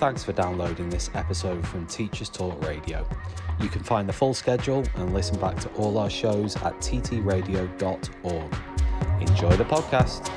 Thanks for downloading this episode from Teachers Talk Radio. You can find the full schedule and listen back to all our shows at ttradio.org. Enjoy the podcast.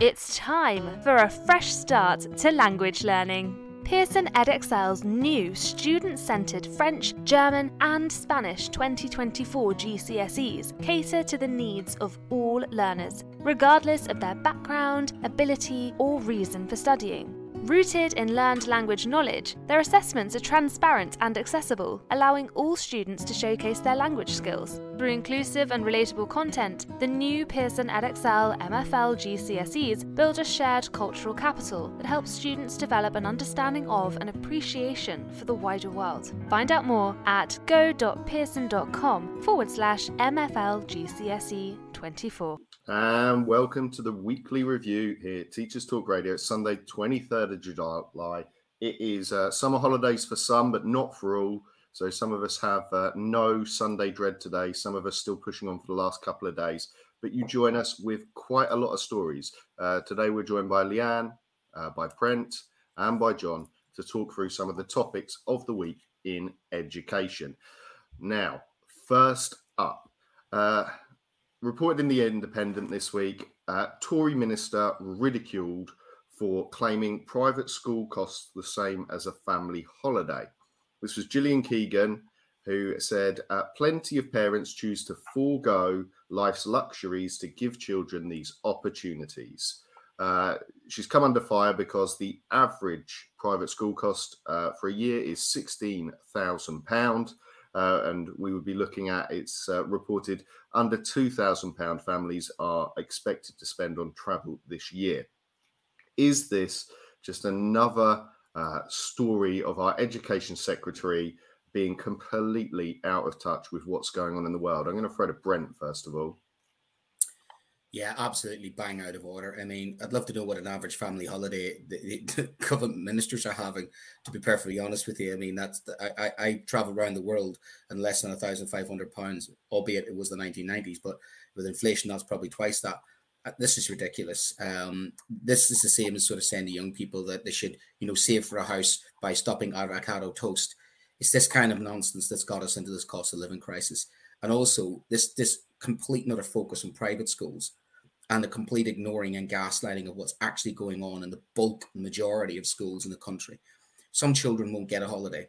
It's time for a fresh start to language learning. Pearson Edexcel's new student centred French, German, and Spanish 2024 GCSEs cater to the needs of all learners, regardless of their background, ability, or reason for studying. Rooted in learned language knowledge, their assessments are transparent and accessible, allowing all students to showcase their language skills. Through inclusive and relatable content, the new Pearson Edexcel MFL GCSEs build a shared cultural capital that helps students develop an understanding of and appreciation for the wider world. Find out more at go.pearson.com forward slash MFL GCSE 24. And welcome to the weekly review here, Teachers Talk Radio. Sunday, 23rd of July. It is uh, summer holidays for some, but not for all. So some of us have uh, no Sunday dread today. Some of us still pushing on for the last couple of days. But you join us with quite a lot of stories. Uh, today we're joined by Lianne, uh, by Brent, and by John to talk through some of the topics of the week in education. Now, first up, uh, reported in the Independent this week, uh, Tory minister ridiculed for claiming private school costs the same as a family holiday. This was Gillian Keegan, who said, uh, Plenty of parents choose to forego life's luxuries to give children these opportunities. Uh, she's come under fire because the average private school cost uh, for a year is £16,000 uh, and we would be looking at it's uh, reported under £2,000 families are expected to spend on travel this year. Is this just another uh, story of our education secretary being completely out of touch with what's going on in the world? I'm going to throw to Brent first of all. Yeah, absolutely bang out of order. I mean, I'd love to know what an average family holiday the, the government ministers are having. To be perfectly honest with you, I mean that's the, I, I, I travel around the world and less than a thousand five hundred pounds, albeit it was the nineteen nineties. But with inflation, that's probably twice that. Uh, this is ridiculous. Um, this is the same as sort of saying to young people that they should, you know, save for a house by stopping avocado toast. It's this kind of nonsense that's got us into this cost of living crisis, and also this this complete and utter focus on private schools and the complete ignoring and gaslighting of what's actually going on in the bulk majority of schools in the country. Some children won't get a holiday.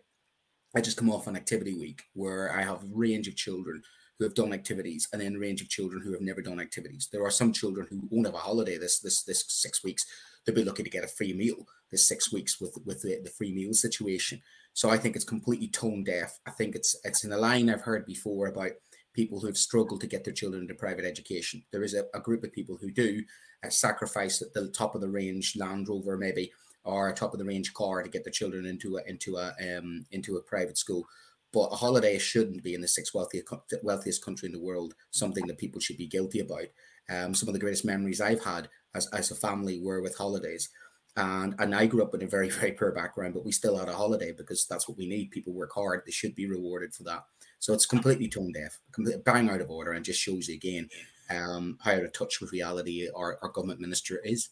I just come off an activity week where I have a range of children who have done activities and then a range of children who have never done activities. There are some children who won't have a holiday this this this six weeks. They'll be lucky to get a free meal this six weeks with with the, the free meal situation. So I think it's completely tone deaf. I think it's it's in a line I've heard before about people who have struggled to get their children into private education. There is a, a group of people who do uh, sacrifice the top of the range Land Rover, maybe, or a top of the range car to get their children into a into a um, into a private school. But a holiday shouldn't be in the sixth wealthiest wealthiest country in the world something that people should be guilty about. Um, some of the greatest memories I've had as, as a family were with holidays. And and I grew up in a very, very poor background, but we still had a holiday because that's what we need. People work hard, they should be rewarded for that. So it's completely tone deaf, completely bang out of order, and just shows you again um, how out of touch with reality our, our government minister is.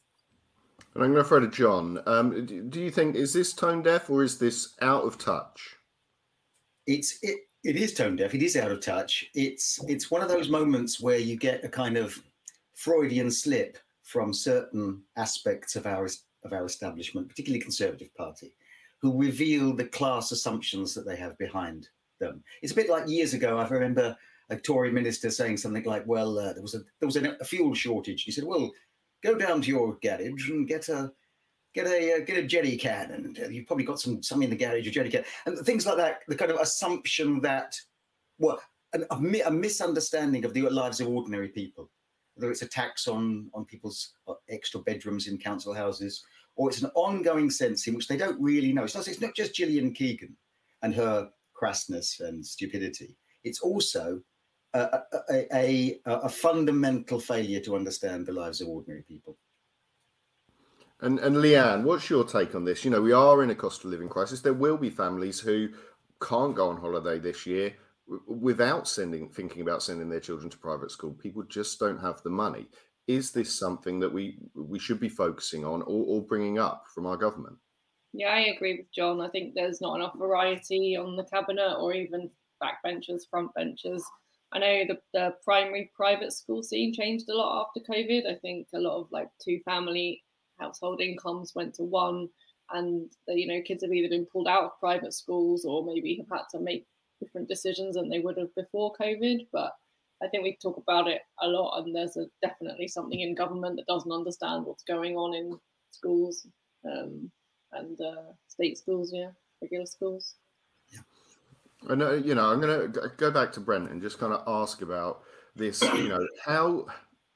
And I'm going to throw to John. Um, do you think is this tone deaf or is this out of touch? It's it it is tone deaf. It is out of touch. It's it's one of those moments where you get a kind of Freudian slip from certain aspects of our of our establishment, particularly Conservative Party, who reveal the class assumptions that they have behind them. It's a bit like years ago. I remember a Tory minister saying something like, "Well, uh, there was a there was a, fuel shortage." He said, "Well, go down to your garage and get a get a uh, get a jerry can, and uh, you've probably got some some in the garage, a jerry can, and things like that." The kind of assumption that, well, a, a misunderstanding of the lives of ordinary people, whether it's a tax on on people's uh, extra bedrooms in council houses, or it's an ongoing sense in which they don't really know. It's not, it's not just Gillian Keegan and her crassness and stupidity. It's also a, a, a, a, fundamental failure to understand the lives of ordinary people. And, and Lianne, what's your take on this? You know, we are in a cost of living crisis. There will be families who can't go on holiday this year without sending, thinking about sending their children to private school. People just don't have the money. Is this something that we we should be focusing on or, or bringing up from our government? Yeah, I agree with John. I think there's not enough variety on the cabinet or even backbenchers, front benchers. I know the, the primary private school scene changed a lot after COVID. I think a lot of like two family household incomes went to one, and the, you know kids have either been pulled out of private schools or maybe have had to make different decisions than they would have before COVID. But I think we talk about it a lot, and there's a, definitely something in government that doesn't understand what's going on in schools um, and uh, state schools, yeah, regular schools. Yeah. I know, you know, I'm going to go back to Brent and just kind of ask about this. You know, how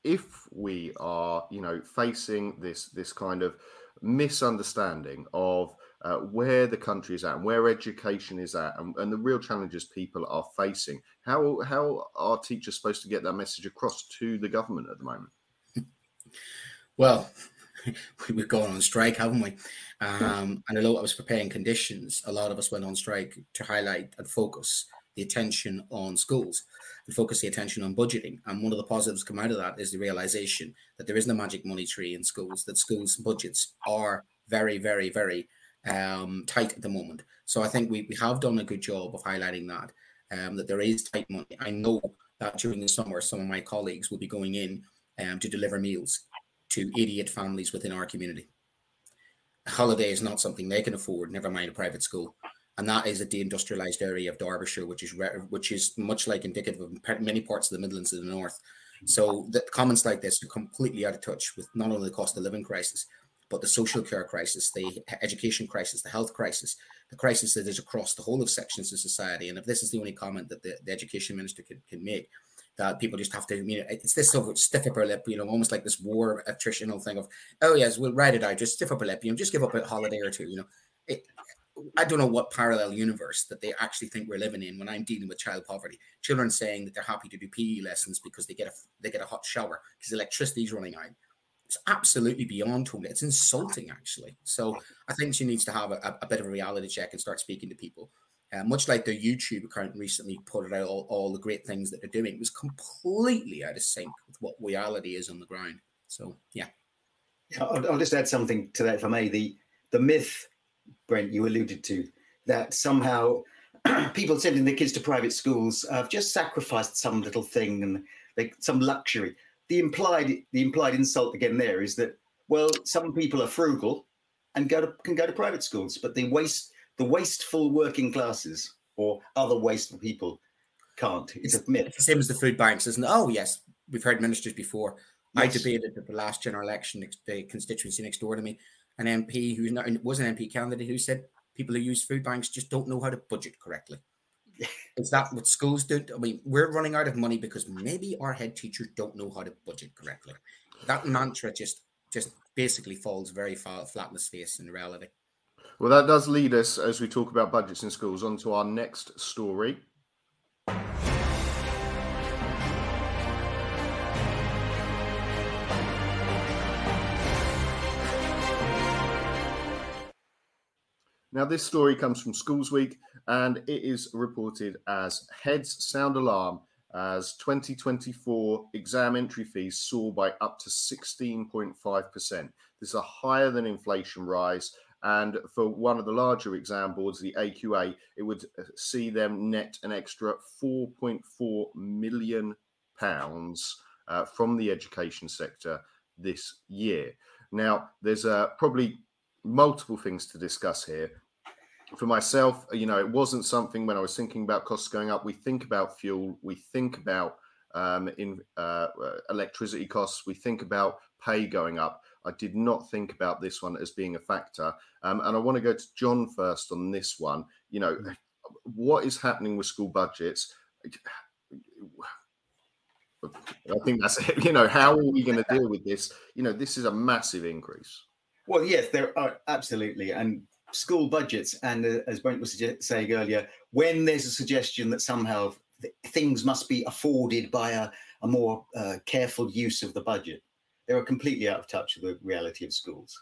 if we are, you know, facing this this kind of misunderstanding of uh, where the country is at and where education is at and, and, the real challenges people are facing. How how are teachers supposed to get that message across to the government at the moment? Well, we've gone on strike, haven't we? Um, and although I was preparing conditions, a lot of us went on strike to highlight and focus the attention on schools and focus the attention on budgeting. And one of the positives come out of that is the realization that there isn't a magic money tree in schools, that schools' budgets are very, very, very um, tight at the moment. So I think we, we have done a good job of highlighting that, um, that there is tight money. I know that during the summer, some of my colleagues will be going in um, to deliver meals to 88 families within our community. A holiday is not something they can afford, never mind a private school. And that is a deindustrialized area of Derbyshire, which is which is much like indicative of many parts of the Midlands of the North. So the comments like this are completely out of touch with not only the cost of living crisis, but the social care crisis, the education crisis, the health crisis, the crisis that is across the whole of sections of society. And if this is the only comment that the, the education minister can, can make, that people just have to, you know, it's this sort of stiff upper lip, you know, almost like this war attritional thing of, oh yes, we'll ride it out, just stiff upper lip, you know, just give up a holiday or two, you know. It, I don't know what parallel universe that they actually think we're living in when I'm dealing with child poverty. Children saying that they're happy to do PE lessons because they get a they get a hot shower because electricity's running out. It's absolutely beyond totally. It's insulting, actually. So I think she needs to have a, a bit of a reality check and start speaking to people. Uh, much like their YouTube account recently put out all, all the great things that they're doing, it was completely out of sync with what reality is on the ground. So yeah. I'll, I'll just add something to that for me. The the myth, Brent, you alluded to, that somehow people sending their kids to private schools have just sacrificed some little thing and like some luxury. The implied the implied insult again there is that well, some people are frugal and go to can go to private schools, but they waste the wasteful working classes or other wasteful people can't. It's, it's a myth. It's the same as the food banks, isn't it? Oh, yes. We've heard ministers before. Yes. I debated at the last general election, the constituency next door to me, an MP who was an MP candidate who said people who use food banks just don't know how to budget correctly. Is that what schools do? I mean, we're running out of money because maybe our head teachers don't know how to budget correctly. That mantra just just basically falls very flat in the face in reality. Well, that does lead us, as we talk about budgets in schools, on to our next story. Now, this story comes from Schools Week and it is reported as Heads Sound Alarm as 2024 exam entry fees soar by up to 16.5%. This is a higher than inflation rise and for one of the larger exam boards, the AQA, it would uh, see them net an extra 4.4 million pounds uh, from the education sector this year. Now, there's uh, probably multiple things to discuss here. For myself, you know, it wasn't something when I was thinking about costs going up. We think about fuel, we think about um, in uh, uh electricity costs, we think about pay going up. I did not think about this one as being a factor. Um, and I want to go to John first on this one. You know, mm. what is happening with school budgets? I think that's it. You know, how are we going to deal with this? You know, this is a massive increase. Well, yes, there are absolutely. And school budgets, and uh, as Brent was saying earlier, when there's a suggestion that somehow things must be afforded by a, a more uh, careful use of the budget, they were completely out of touch with the reality of schools.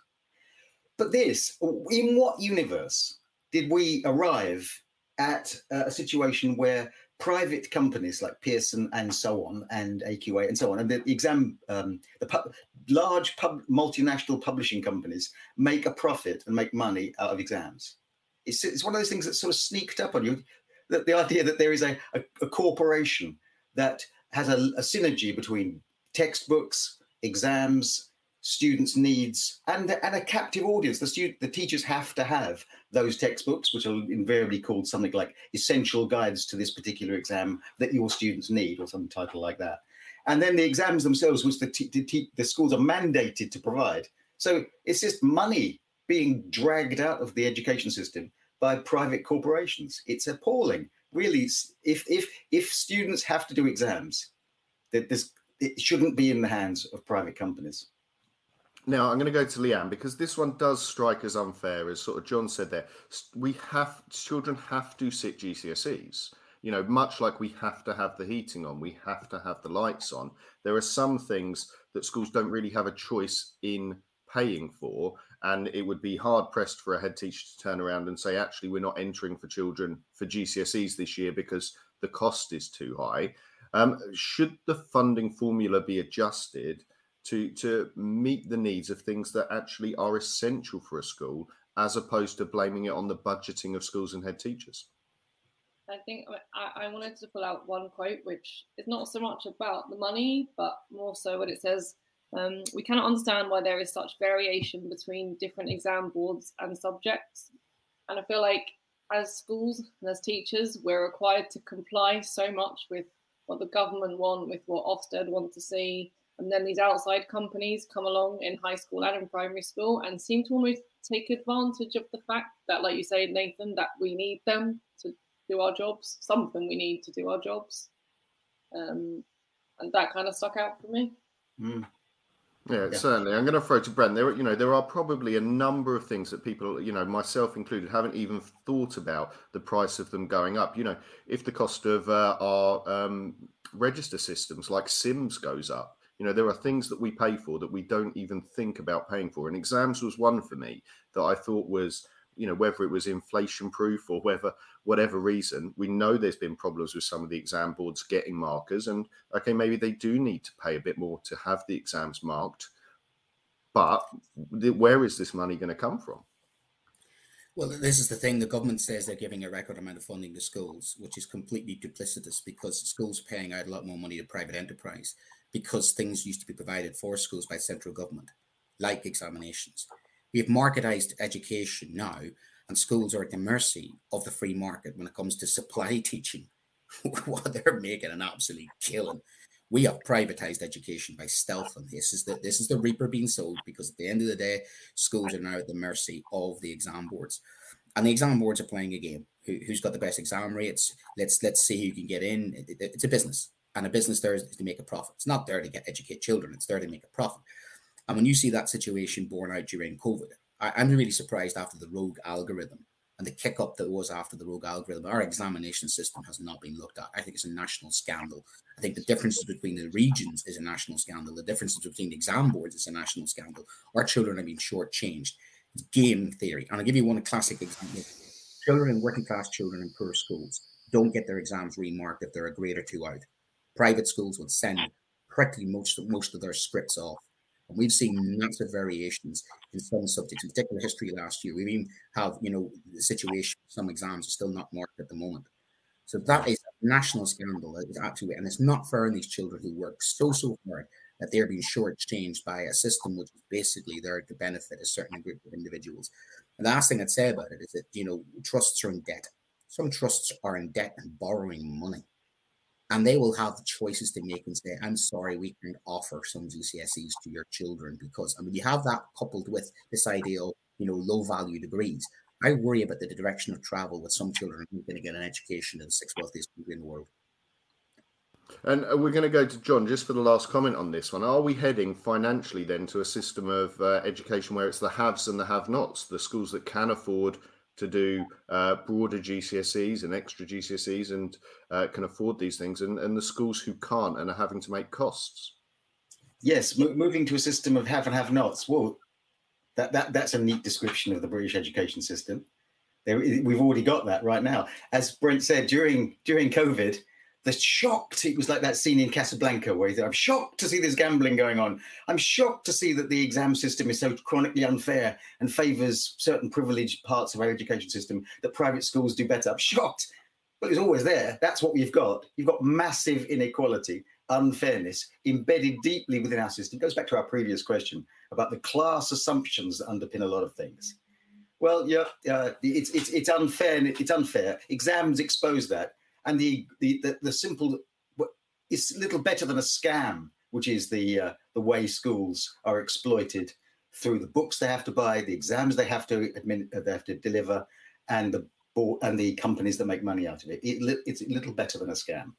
But this, in what universe did we arrive at a situation where private companies like Pearson and so on, and AQA and so on, and the exam, um, the pu- large pub- multinational publishing companies make a profit and make money out of exams. It's, it's one of those things that sort of sneaked up on you. That the idea that there is a, a, a corporation that has a, a synergy between textbooks, exams, students' needs, and and a captive audience. The student, the teachers have to have those textbooks, which are invariably called something like essential guides to this particular exam that your students need, or some title like that. And then the exams themselves, which the, the schools are mandated to provide. So it's just money being dragged out of the education system by private corporations. It's appalling, really. If if if students have to do exams, that this it shouldn't be in the hands of private companies. Now I'm going to go to Lianne because this one does strike as unfair, as sort of John said there. We have children have to sit GCSEs. You know, much like we have to have the heating on, we have to have the lights on. There are some things that schools don't really have a choice in paying for, and it would be hard pressed for a head teacher to turn around and say, actually, we're not entering for children for GCSEs this year because the cost is too high. Um, should the funding formula be adjusted to to meet the needs of things that actually are essential for a school, as opposed to blaming it on the budgeting of schools and head teachers? I think I, I wanted to pull out one quote, which is not so much about the money, but more so what it says. Um, we cannot understand why there is such variation between different exam boards and subjects. And I feel like as schools and as teachers, we're required to comply so much with what the government want, with what Ofsted want to see, and then these outside companies come along in high school and in primary school and seem to almost take advantage of the fact that, like you say, Nathan, that we need them to do our jobs. Some of them we need to do our jobs. Um, and that kind of stuck out for me. Mm. Yeah, yeah, certainly. I'm going to throw to Brent. There, you know, there are probably a number of things that people, you know, myself included, haven't even thought about the price of them going up. You know, if the cost of uh, our um, register systems like Sims goes up, you know, there are things that we pay for that we don't even think about paying for. And exams was one for me that I thought was, you know, whether it was inflation proof or whether whatever reason, we know there's been problems with some of the exam boards getting markers. And okay, maybe they do need to pay a bit more to have the exams marked. But where is this money going to come from? Well, this is the thing. The government says they're giving a record amount of funding to schools, which is completely duplicitous because schools are paying out a lot more money to private enterprise because things used to be provided for schools by central government, like examinations. We have marketized education now, and schools are at the mercy of the free market when it comes to supply teaching, while they're making an absolute killing. We have privatized education by stealth, and this is the this is the reaper being sold because at the end of the day, schools are now at the mercy of the exam boards, and the exam boards are playing a game. Who, has got the best exam rates? Let's let's see who can get in. It, it, it's a business and a business there is to make a profit. It's not there to get educate children. It's there to make a profit. And when you see that situation borne out during COVID, I, am really surprised after the rogue algorithm and the kick up that was after the rogue algorithm. Our examination system has not been looked at. I think it's a national scandal. I think the differences between the regions is a national scandal. The differences between the exam boards is a national scandal. Our children are being shortchanged. It's game theory. And I'll give you one classic example. Children in working class children in poor schools don't get their exams remarked if they're a grade or two out private schools would send practically most most of their scripts off. And we've seen massive variations in some subjects, in particular history last year. We even have, you know, the situation, some exams are still not marked at the moment. So that is a national scandal. Is absolutely, and it's not fair on these children who work so, so hard that they're being shortchanged by a system which is basically there to benefit a certain group of individuals. And the last thing I'd say about it is that, you know, trusts are in debt. Some trusts are in debt and borrowing money and they will have the choices to make and say, I'm sorry, we can offer some GCSEs to your children because I mean you have that coupled with this idea of you know low value degrees. I worry about the direction of travel with some children who are going to get an education in the sixth wealthiest country in the world. And uh, we're going to go to John just for the last comment on this one. Are we heading financially then to a system of uh, education where it's the haves and the have-nots, the schools that can afford to do uh, broader GCSEs and extra GCSEs and uh, can afford these things, and, and the schools who can't and are having to make costs. Yes, moving to a system of have and have nots. Well, that, that that's a neat description of the British education system. There, we've already got that right now. As Brent said during during COVID, the shocked it was like that scene in Casablanca where he said, "I'm shocked to see this gambling going on. I'm shocked to see that the exam system is so chronically unfair and favours certain privileged parts of our education system that private schools do better. I'm shocked." But it's always there. That's what we've got. You've got massive inequality, unfairness embedded deeply within our system. It goes back to our previous question about the class assumptions that underpin a lot of things. Well, yeah, uh, it's it's it's unfair. It's unfair. Exams expose that, and the the the, the simple it's little better than a scam, which is the uh, the way schools are exploited through the books they have to buy, the exams they have to admin, they have to deliver, and the and the companies that make money out of it. it it's a little better than a scam.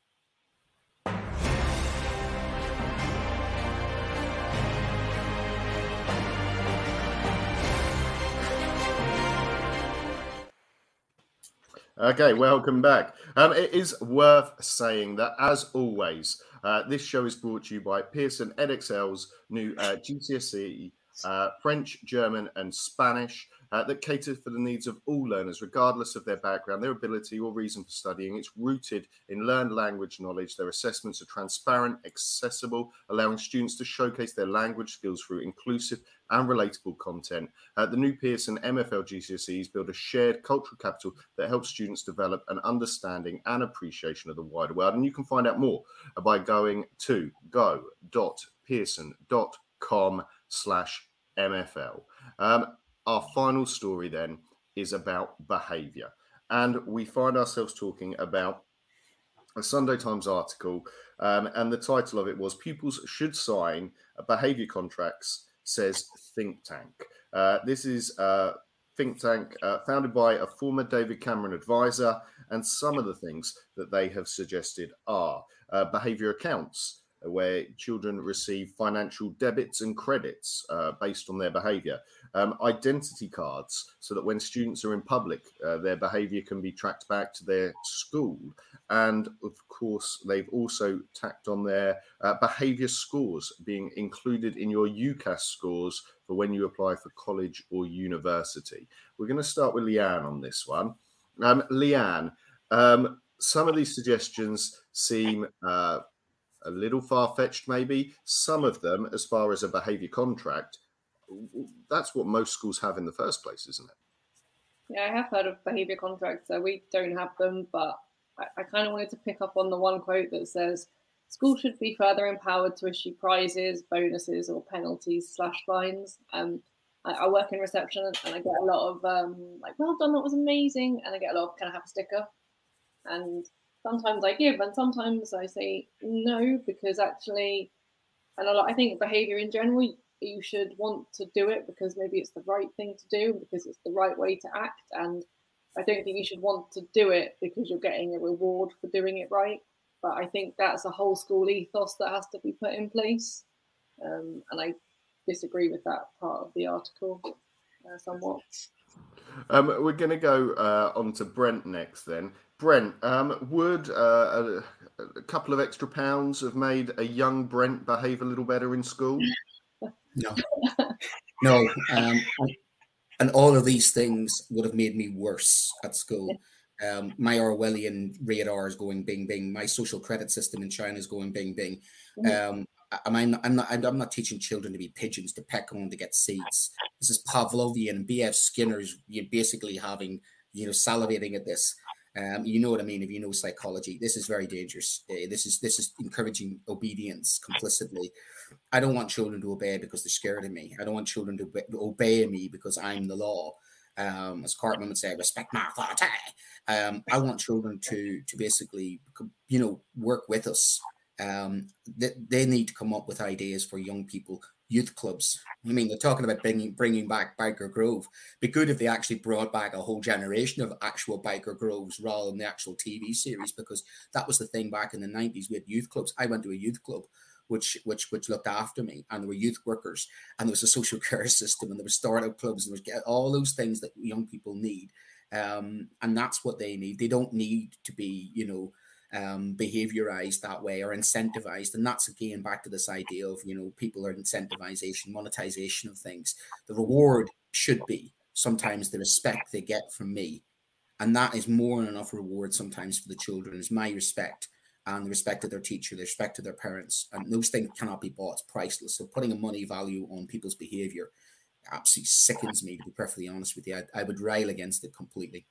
Okay, welcome back. Um, it is worth saying that, as always, uh, this show is brought to you by Pearson Edexcel's new uh, GCSE uh, French, German, and Spanish uh, that caters for the needs of all learners, regardless of their background, their ability, or reason for studying. It's rooted in learned language knowledge. Their assessments are transparent, accessible, allowing students to showcase their language skills through inclusive and relatable content. Uh, the new Pearson MFL GCSEs build a shared cultural capital that helps students develop an understanding and appreciation of the wider world. And you can find out more by going to go.pearson.com slash MFL. Um, our final story then is about behavior. And we find ourselves talking about a Sunday Times article, um, and the title of it was Pupils Should Sign Behavior Contracts, says Think Tank. Uh, this is a think tank uh, founded by a former David Cameron advisor, and some of the things that they have suggested are uh, behavior accounts where children receive financial debits and credits uh, based on their behavior. Um, identity cards, so that when students are in public, uh, their behavior can be tracked back to their school. And of course, they've also tacked on their uh, behavior scores being included in your UCAS scores for when you apply for college or university. We're going to start with Lianne on this one. Um, Lianne, um, some of these suggestions seem uh, a little far fetched, maybe. Some of them, as far as a behavior contract, that's what most schools have in the first place, isn't it? Yeah, I have heard of behavior contracts. So we don't have them, but I, I kind of wanted to pick up on the one quote that says schools should be further empowered to issue prizes, bonuses, or penalties slash fines. Um, I, I, work in reception and I get a lot of um, like, well done, that was amazing, and I get a lot of kind of have a sticker. And sometimes I give and sometimes I say no because actually, and a lot, I think behavior in general, you should want to do it because maybe it's the right thing to do because it's the right way to act. And I don't think you should want to do it because you're getting a reward for doing it right. But I think that's a whole school ethos that has to be put in place. Um, and I disagree with that part of the article uh, somewhat. Um, we're going to go uh, on to Brent next then. Brent, um, would uh, a, a, couple of extra pounds have made a young Brent behave a little better in school? No, no. Um, and all of these things would have made me worse at school. Um, my Orwellian radar is going bing bing. My social credit system in China is going bing bing. Mm-hmm. Um, I'm, I'm not I'm not teaching children to be pigeons to peck on to get seeds. This is Pavlovian and B.F. Skinner's. You're basically having you know salivating at this. Um, you know what I mean if you know psychology. This is very dangerous. Uh, this is this is encouraging obedience complicitly. I don't want children to obey because they're scared of me. I don't want children to obey me because I'm the law. Um, as Cartman would say, respect my authority. Um, I want children to to basically, you know, work with us. Um, they, they need to come up with ideas for young people youth clubs. I mean, they're talking about bringing bringing back Byker Grove. Be good if they actually brought back a whole generation of actual Byker Groves rather than the actual TV series, because that was the thing back in the nineties with youth clubs. I went to a youth club. Which, which which looked after me, and there were youth workers, and there was a social care system, and there were startup clubs, and there was all those things that young people need, um, and that's what they need. They don't need to be, you know, um, behaviorized that way or incentivized. And that's again back to this idea of, you know, people are incentivization, monetization of things. The reward should be sometimes the respect they get from me And that is more than enough reward sometimes for the children, is my respect and the respect of their teacher, the respect of their parents. And those things cannot be bought, it's priceless. So putting a money value on people's behavior absolutely sickens me, to be perfectly honest with you. I, I would rail against it completely.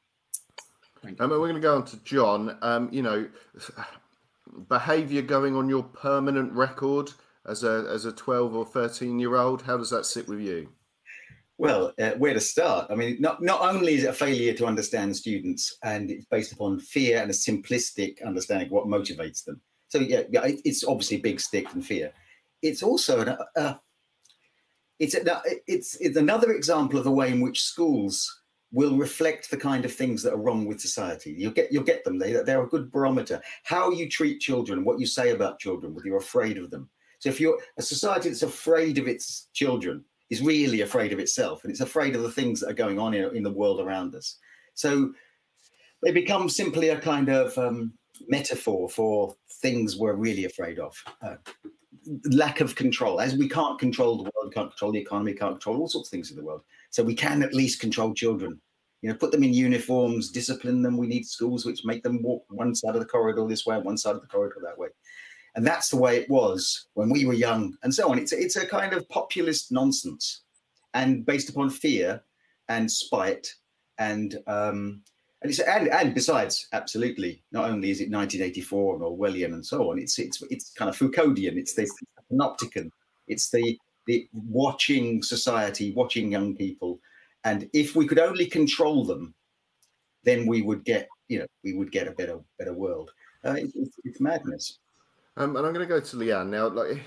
Um, we're going to go on to John. Um, you know, behavior going on your permanent record as a as a 12 or 13 year old how does that sit with you well uh, where to start i mean not not only is it a failure to understand students and it's based upon fear and a simplistic understanding of what motivates them so yeah, yeah it's obviously big stick and fear it's also an, uh, it's, a, it's it's another example of the way in which schools will reflect the kind of things that are wrong with society. You'll get you'll get them. They they're a good barometer. How you treat children, what you say about children, whether you're afraid of them. So if you're a society that's afraid of its children, is really afraid of itself, and it's afraid of the things that are going on in, in the world around us. So they become simply a kind of um, metaphor for things we're really afraid of. Uh, lack of control, as we can't control the world, can't control the economy, can't control all sorts of things in the world. So we can at least control children. You know, put them in uniforms, discipline them. We need schools which make them walk one side of the corridor this way, one side of the corridor that way. And that's the way it was when we were young, and so on. It's it's a kind of populist nonsense, and based upon fear and spite and um, and it's and, and besides, absolutely, not only is it 1984 and Orwellian and so on, it's it's it's kind of Foucauldian. It's the panopticon. It's the the watching society, watching young people, and if we could only control them, then we would get you know we would get a better better world. Uh, it, it's, it's madness. Um, and I'm going to go to Lianne. Now. Like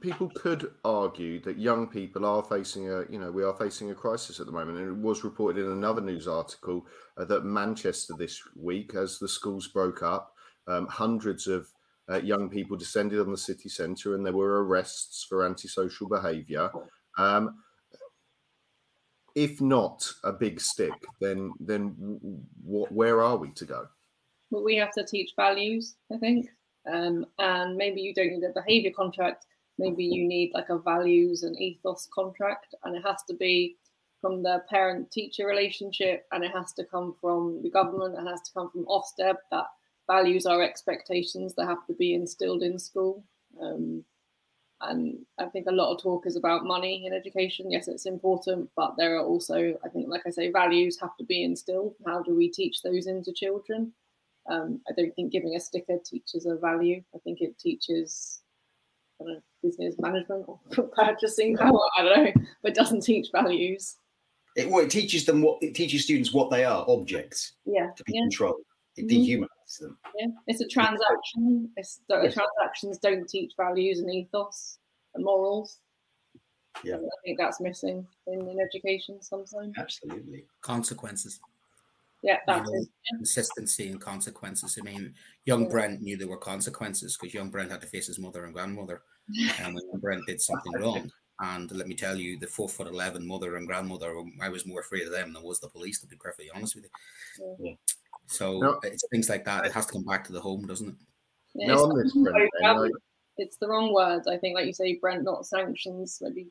people could argue that young people are facing a you know we are facing a crisis at the moment. And it was reported in another news article uh, that manchester this week as the schools broke up um, hundreds of uh, young people descended on the city centre and there were arrests for antisocial behaviour. Um, if not a big stick then then w- where are we to go? Well we have to teach values i think um, and maybe you don't need a behaviour contract. Maybe you need like a values and ethos contract. And it has to be from the parent teacher relationship. And it has to come from the government. It has to come from ofsted that values are expectations that have to be instilled in school. Um, and i think a lot of talk is about money in education. Yes it's important but there are also i think like i say values have to be instilled. How do we teach those into children um, i don't think giving a sticker teaches a value i think it teaches know, business management or purchasing power. I don't know, but doesn't teach values. It, well, it teaches them what it teaches students what they are objects. Yeah, to be yeah. controlled. It Mhm. dehumanizes them. Yeah, it's a transaction. It's the Yes. transactions don't teach values and ethos and morals. Yeah. And I think that's missing in, in education sometimes. Absolutely. Consequences. Yeah, you know, consistency and consequences. I mean, young Brent knew there were consequences because young Brent had to face his mother and grandmother. And when Brent did something wrong, and let me tell you, the four foot eleven mother and grandmother, um, I was more afraid of them than was the police. To be perfectly honest with you. Yeah. So No. it's things like that. It has to come back to the home, doesn't it? Yeah, Now it's on this, the wrong Brent, like- it's the wrong words. I think, like you say, Brent, not sanctions, maybe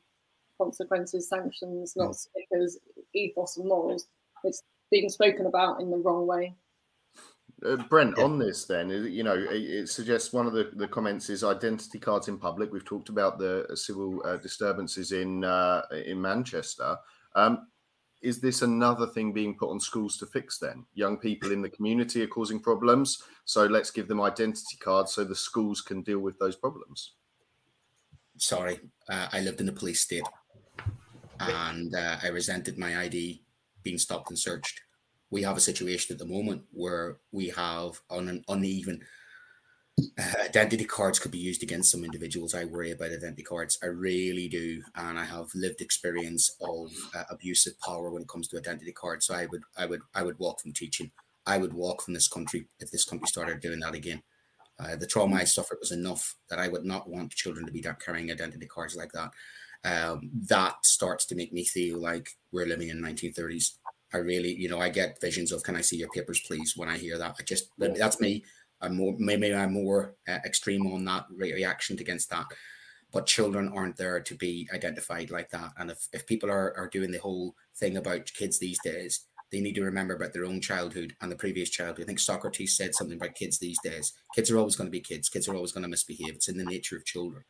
consequences, sanctions, not mm. stickers, ethos and morals. It's being spoken about in the wrong way. Uh, Brent, Yeah. on this, then, you know, it, it suggests one of the, the comments is identity cards in public. We've talked about the uh, civil uh, disturbances in uh, in Manchester. Um, is this another thing being put on schools to fix? Then, young people in the community are causing problems, so let's give them identity cards so the schools can deal with those problems. Sorry, uh, I lived in a police state, and uh, I resented my ID being stopped and searched. We have a situation at the moment where we have on an uneven uh, identity cards could be used against some individuals. I worry about identity cards. I really do, and I have lived experience of uh, abusive power when it comes to identity cards. So I would, I would, I would walk from teaching. I would walk from this country if this country started doing that again. Uh, the trauma I suffered was enough that I would not want children to be carrying identity cards like that. Um, that starts to make me feel like we're living in 1930s. I really, you know, I get visions of "Can I see your papers, please?" When I hear that, I just that's me. I'm more maybe I'm more uh, extreme on that re- reaction against that. But children aren't there to be identified like that. And if, if people are, are doing the whole thing about kids these days, they need to remember about their own childhood and the previous childhood. I think Socrates said something about kids these days. Kids are always going to be kids. Kids are always going to misbehave. It's in the nature of children.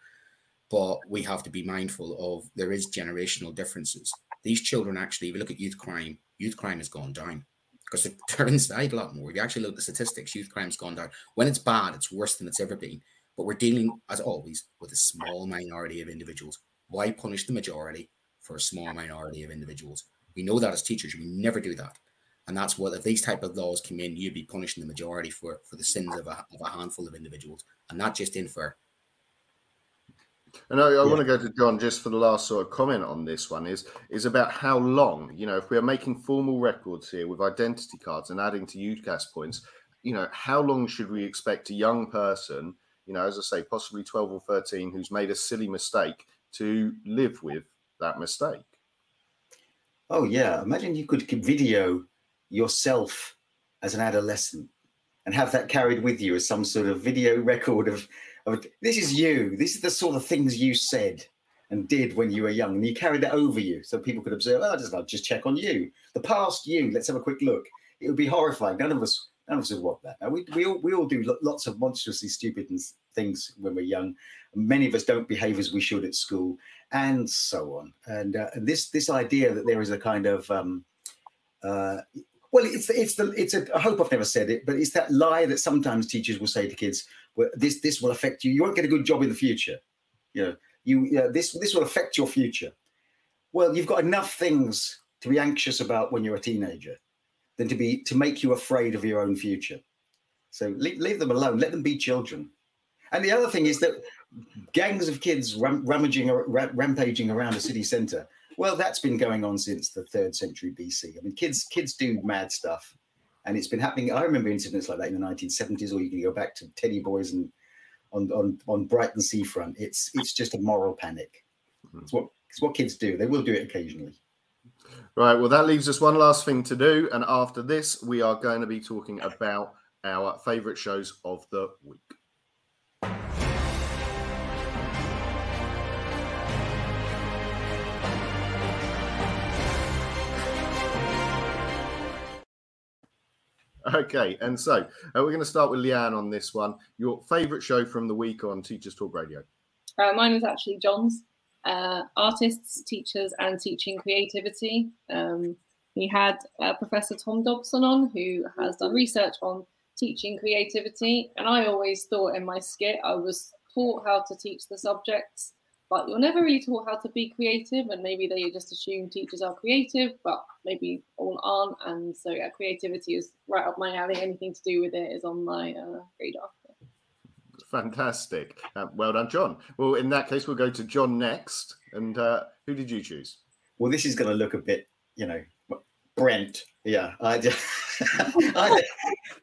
But we have to be mindful of there is generational differences. These children actually, if you look at youth crime, youth crime has gone down because they're inside a lot more. If you actually look at the statistics, youth crime's gone down. When it's bad, it's worse than it's ever been. But we're dealing, as always, with a small minority of individuals. Why punish the majority for a small minority of individuals? We know that as teachers, we never do that. And that's what if these type of laws came in, you'd be punishing the majority for for the sins of a, of a handful of individuals, and not just in for. And I, I yeah. want to go to John just for the last sort of comment on this one is is about how long you know if we are making formal records here with identity cards and adding to UCAS points, you know how long should we expect a young person, you know, as I say, possibly twelve or thirteen, who's made a silly mistake to live with that mistake? Oh yeah, imagine you could video yourself as an adolescent and have that carried with you as some sort of video record of, of this is you. This is the sort of things you said and did when you were young, and you carried that over you so people could observe. Oh, just I'll just check on you, the past you. Let's have a quick look. It would be horrifying. None of us, none of us would want that. Now, we we all we all do lots of monstrously stupid things when we're young. Many of us don't behave as we should at school, and so on. And, uh, and this this idea that there is a kind of um, uh, well, it's it's the it's a. I hope I've never said it, but it's that lie that sometimes teachers will say to kids, "Well, this this will affect you. You won't get a good job in the future. You know, you, know, this this will affect your future." Well, you've got enough things to be anxious about when you're a teenager than to be to make you afraid of your own future. So leave, leave them alone. Let them be children. And the other thing is that gangs of kids ram, rummaging, rampaging around a city centre well, that's been going on since the third century BC. I mean, kids kids do mad stuff, and it's been happening. I remember incidents like that in the 1970s, or you can go back to Teddy Boys and on on on Brighton seafront. It's it's just a moral panic. Mm-hmm. It's what it's what kids do. They will do it occasionally. Right. Well, that leaves us one last thing to do, and after this, we are going to be talking about our favourite shows of the week. Okay, and so uh, we're going to start with Lianne on this one. Your favourite show from the week on Teachers Talk Radio? Uh, mine was actually John's. Uh, artists, teachers, and teaching creativity. Um, he had uh, Professor Tom Dobson on, who has done research on teaching creativity. And I always thought in my SCITT I was taught how to teach the subjects but you're never really taught how to be creative and maybe they just assume teachers are creative but maybe all aren't and so yeah creativity is right up my alley. Anything to do with it is on my uh, radar. Fantastic. Uh, well done john. Well in that case we'll go to john next and uh, who did you choose? Well this is going to look a bit you know brent. Yeah i just I,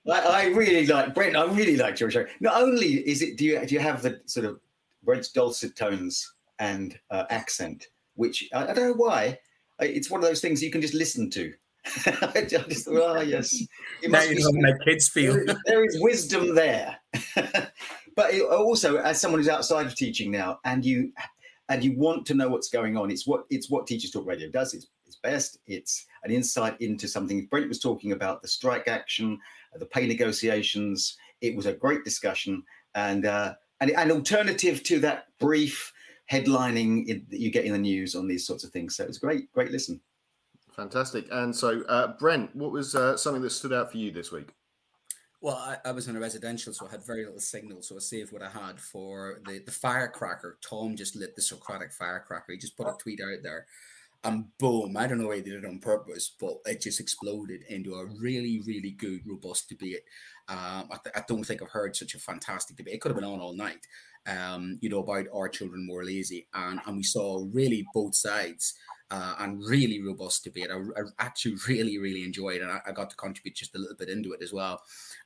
I, really like brent i really like your show not only is it do you do you have the sort of brent's dulcet tones and uh, accent, which I, I, don't know why. It's one of those things you can just listen to. I just thought, oh yes, it now you know kids feel. there, there is wisdom there, but it, also as someone who's outside of teaching now, and you and you want to know what's going on, it's what it's what Teachers Talk Radio does. It's it's best. It's an insight into something. Brent was talking about the strike action, the pay negotiations. It was a great discussion, and uh, and an alternative to that brief headlining that you get in the news on these sorts of things. So it was great, great listen. Fantastic. And so, uh, Brent, what was uh, something that stood out for you this week? Well, I, I, was in a residential, so I had very little signal. So I saved what I had for the, the firecracker. Tom just lit the Socratic firecracker. He just put a tweet out there and boom, I don't know why they did it on purpose, but it just exploded into a really, really good, robust debate. Um, I, th- I, don't think I've heard such a fantastic debate. It could have been on all night, um, you know, about our children more lazy. And, and we saw really both sides uh, and really robust debate. I, I, actually really, really enjoyed it. And I, I, got to contribute just a little bit into it as well.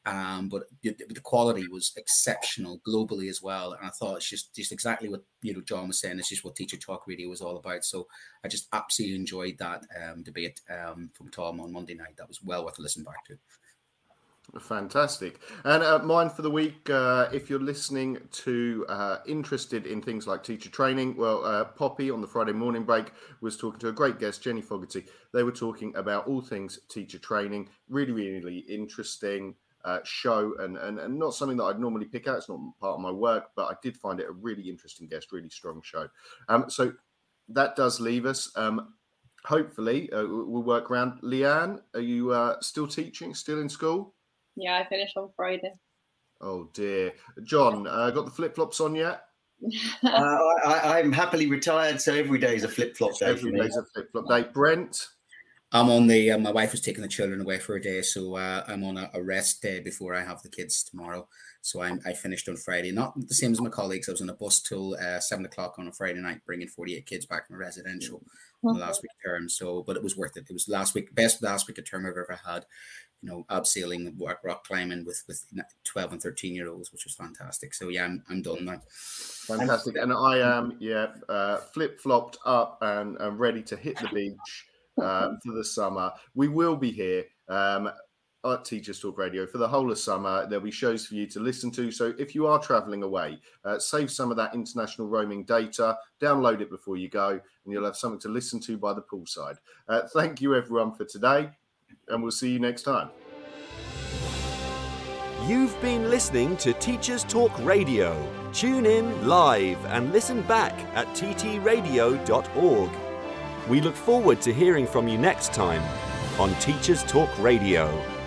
Um, but the, the, quality was exceptional globally as well. And I thought it's just, just exactly what, you know, John was saying. It's just what Teacher Talk Radio was all about. So I just absolutely enjoyed that um, debate um, from Tom on Monday night. That was well worth a listen back to. Fantastic. And uh, mine for the week, uh, if you're listening to uh, interested in things like teacher training, well, uh, Poppy on the Friday morning break was talking to a great guest, Jenny Fogarty. They were talking about all things teacher training. Really, really interesting uh, show and, and, and not something that I'd normally pick out. It's not part of my work, but I did find it a really interesting guest, really strong show. Um, so that does leave us. Um, hopefully, uh, we'll work around. Lianne, are you still teaching, still in school? Yeah, I finished on Friday. Oh dear, John, uh, got the flip flops on yet? uh, I, am happily retired, so every day is a flip flop day. Every day is a flip flop day. Brent, I'm on the. Uh, my wife was taking the children away for a day, so uh, I'm on a, a, rest day before I have the kids tomorrow. So I'm, I finished on Friday, not the same as my colleagues. I was on a bus till uh, seven o'clock on a Friday night, bringing 48 kids back from residential mm-hmm. last week term. So, but it was worth it. It was last week, best last week of term I've ever had you know, abseiling, rock, rock climbing with with 12 and 13 year olds, which was fantastic. So yeah, I'm, I'm done now. Fantastic. And I am, yeah, uh, flip flopped up and, and ready to hit the beach uh, for the summer. We will be here. Um, at Teachers Talk Radio for the whole of summer. There'll be shows for you to listen to. So if you are traveling away, uh, save some of that international roaming data, download it before you go, and you'll have something to listen to by the poolside. Uh, thank you, everyone, for today and we'll see you next time. You've been listening to Teachers Talk Radio. Tune in live and listen back at ttradio.org. We look forward to hearing from you next time on Teachers Talk Radio.